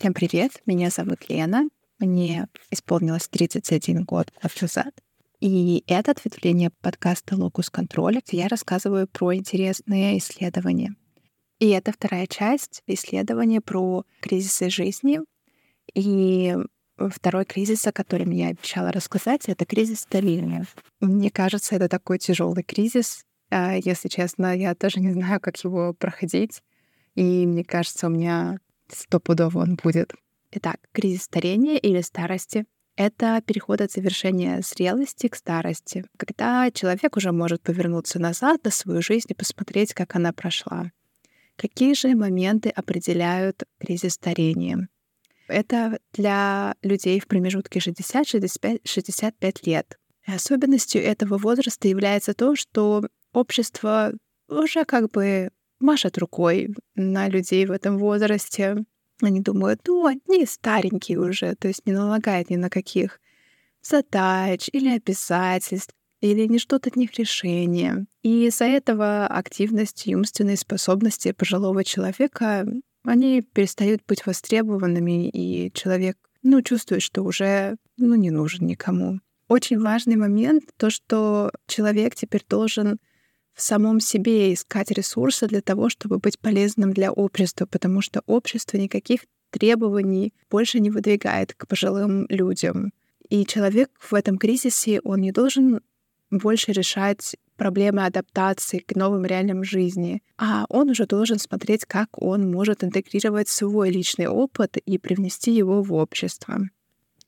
Всем привет, меня зовут Лена, мне исполнилось 31 год назад. И это ответвление подкаста «Локус контроля», где я рассказываю про интересные исследования. И это вторая часть исследования про кризисы жизни. И второй кризис, о котором я обещала рассказать, это кризис старения. Мне кажется, это такой тяжелый кризис. А, если честно, я тоже не знаю, как его проходить. И мне кажется, у меня стопудово он будет. Итак, кризис старения или старости — это переход от завершения зрелости к старости, когда человек уже может повернуться назад на свою жизнь и посмотреть, как она прошла. Какие же моменты определяют кризис старения? Это для людей в промежутке 60-65 лет. Особенностью этого возраста является то, что общество уже как бы машет рукой на людей в этом возрасте. Они думают, ну, они старенькие уже, то есть не налагает ни на каких задач или обязательств, или не ждут от них решения. И из-за этого активность и умственные способности пожилого человека, они перестают быть востребованными, и человек, ну, чувствует, что уже, ну, не нужен никому. Очень важный момент то, что человек теперь должен в самом себе искать ресурсы для того, чтобы быть полезным для общества, потому что общество никаких требований больше не выдвигает к пожилым людям. И человек в этом кризисе, он не должен больше решать проблемы адаптации к новым реалиям жизни, а он уже должен смотреть, как он может интегрировать свой личный опыт и привнести его в общество.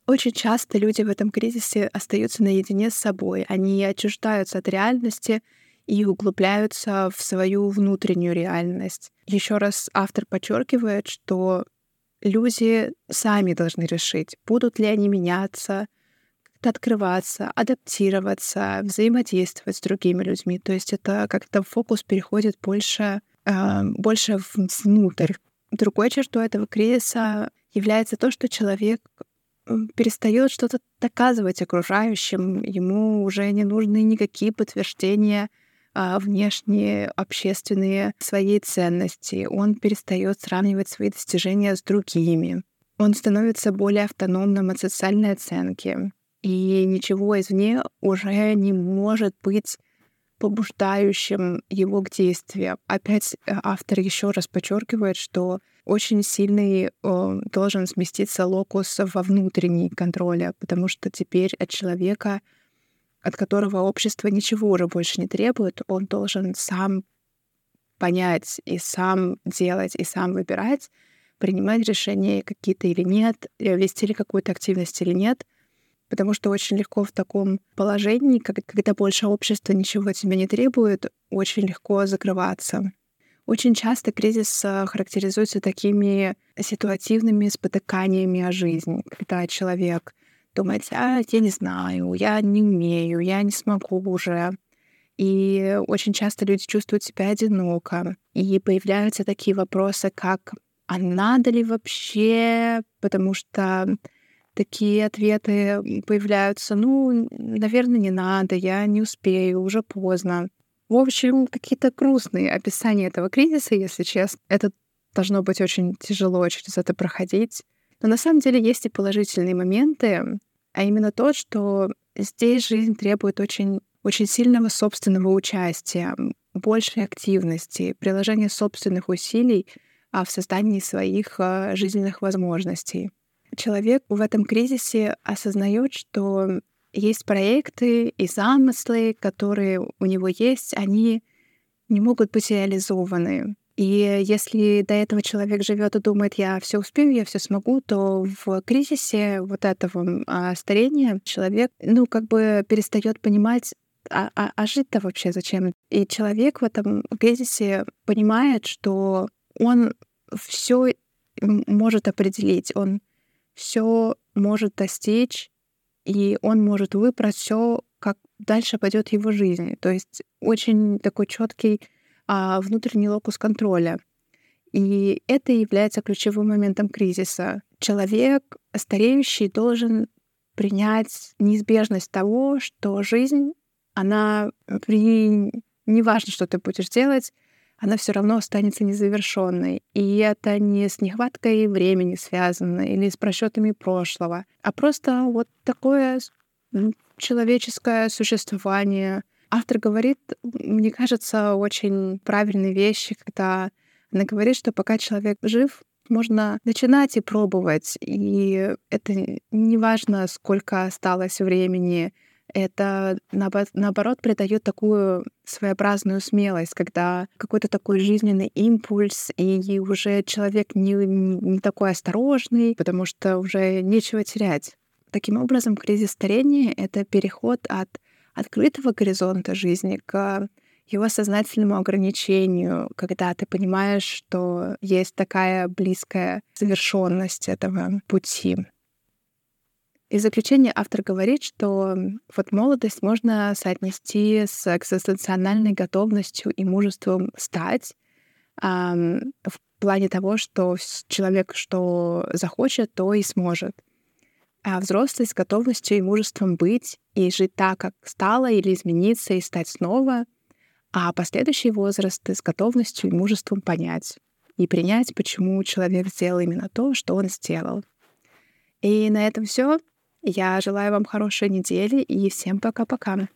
Очень часто люди в этом кризисе остаются наедине с собой, они отчуждаются от реальности и углубляются в свою внутреннюю реальность. Еще раз автор подчеркивает, что люди сами должны решить, будут ли они меняться, как-то открываться, адаптироваться, взаимодействовать с другими людьми. То есть это как-то фокус переходит больше, э, больше внутрь. Другой чертой этого кризиса является то, что человек перестает что-то доказывать окружающим, ему уже не нужны никакие подтверждения внешние общественные свои ценности, он перестает сравнивать свои достижения с другими, он становится более автономным от социальной оценки, и ничего извне уже не может быть побуждающим его к действию. Опять э, автор еще раз подчеркивает, что очень сильный должен сместиться локус во внутренний контроль, потому что теперь от человека от которого общество ничего уже больше не требует, он должен сам понять и сам делать, и сам выбирать, принимать решения какие-то или нет, вести ли какую-то активность или нет, потому что очень легко в таком положении, когда больше общества ничего от тебя не требует, очень легко закрываться. Очень часто кризис э, характеризуется такими ситуативными спотыканиями о жизни, когда человек думать, а, я не знаю, я не умею, я не смогу уже. И очень часто люди чувствуют себя одиноко. И появляются такие вопросы, как а надо ли вообще, потому что такие ответы появляются, ну, наверное, не надо, я не успею, уже поздно. В общем, какие-то грустные описания этого кризиса, если честно. Это должно быть очень тяжело через это проходить. Но на самом деле есть и положительные моменты, а именно то, что здесь жизнь требует очень, очень сильного собственного участия, большей активности, приложения собственных усилий а в создании своих а, жизненных возможностей. Человек в этом кризисе осознает, что есть проекты и замыслы, которые у него есть, они не могут быть реализованы. И если до этого человек живет и думает, я все успею, я все смогу, то в кризисе вот этого а, старения человек, ну, как бы перестает понимать, а, а, а жить-то вообще зачем? И человек в этом кризисе понимает, что он все может определить, он все может достичь, и он может выбрать все, как дальше пойдет его жизнь. То есть очень такой четкий внутренний локус контроля. И это является ключевым моментом кризиса. Человек, стареющий, должен принять неизбежность того, что жизнь, она при... Неважно, что ты будешь делать, она все равно останется незавершенной. И это не с нехваткой времени связано или с просчетами прошлого, а просто вот такое человеческое существование. Автор говорит, мне кажется, очень правильные вещи, когда она говорит, что пока человек жив, можно начинать и пробовать. И это не важно, сколько осталось времени. Это, наоборот, придает такую своеобразную смелость, когда какой-то такой жизненный импульс, и уже человек не, не такой осторожный, потому что уже нечего терять. Таким образом, кризис старения — это переход от открытого горизонта жизни к его сознательному ограничению, когда ты понимаешь, что есть такая близкая завершенность этого пути. И в заключение автор говорит, что вот молодость можно соотнести с экзистенциональной готовностью и мужеством стать эм, в плане того, что человек что захочет, то и сможет. А взрослость с готовностью и мужеством быть и жить так, как стало, или измениться и стать снова — а последующий возраст с готовностью и мужеством понять и принять, почему человек сделал именно то, что он сделал. И на этом все. Я желаю вам хорошей недели и всем пока-пока.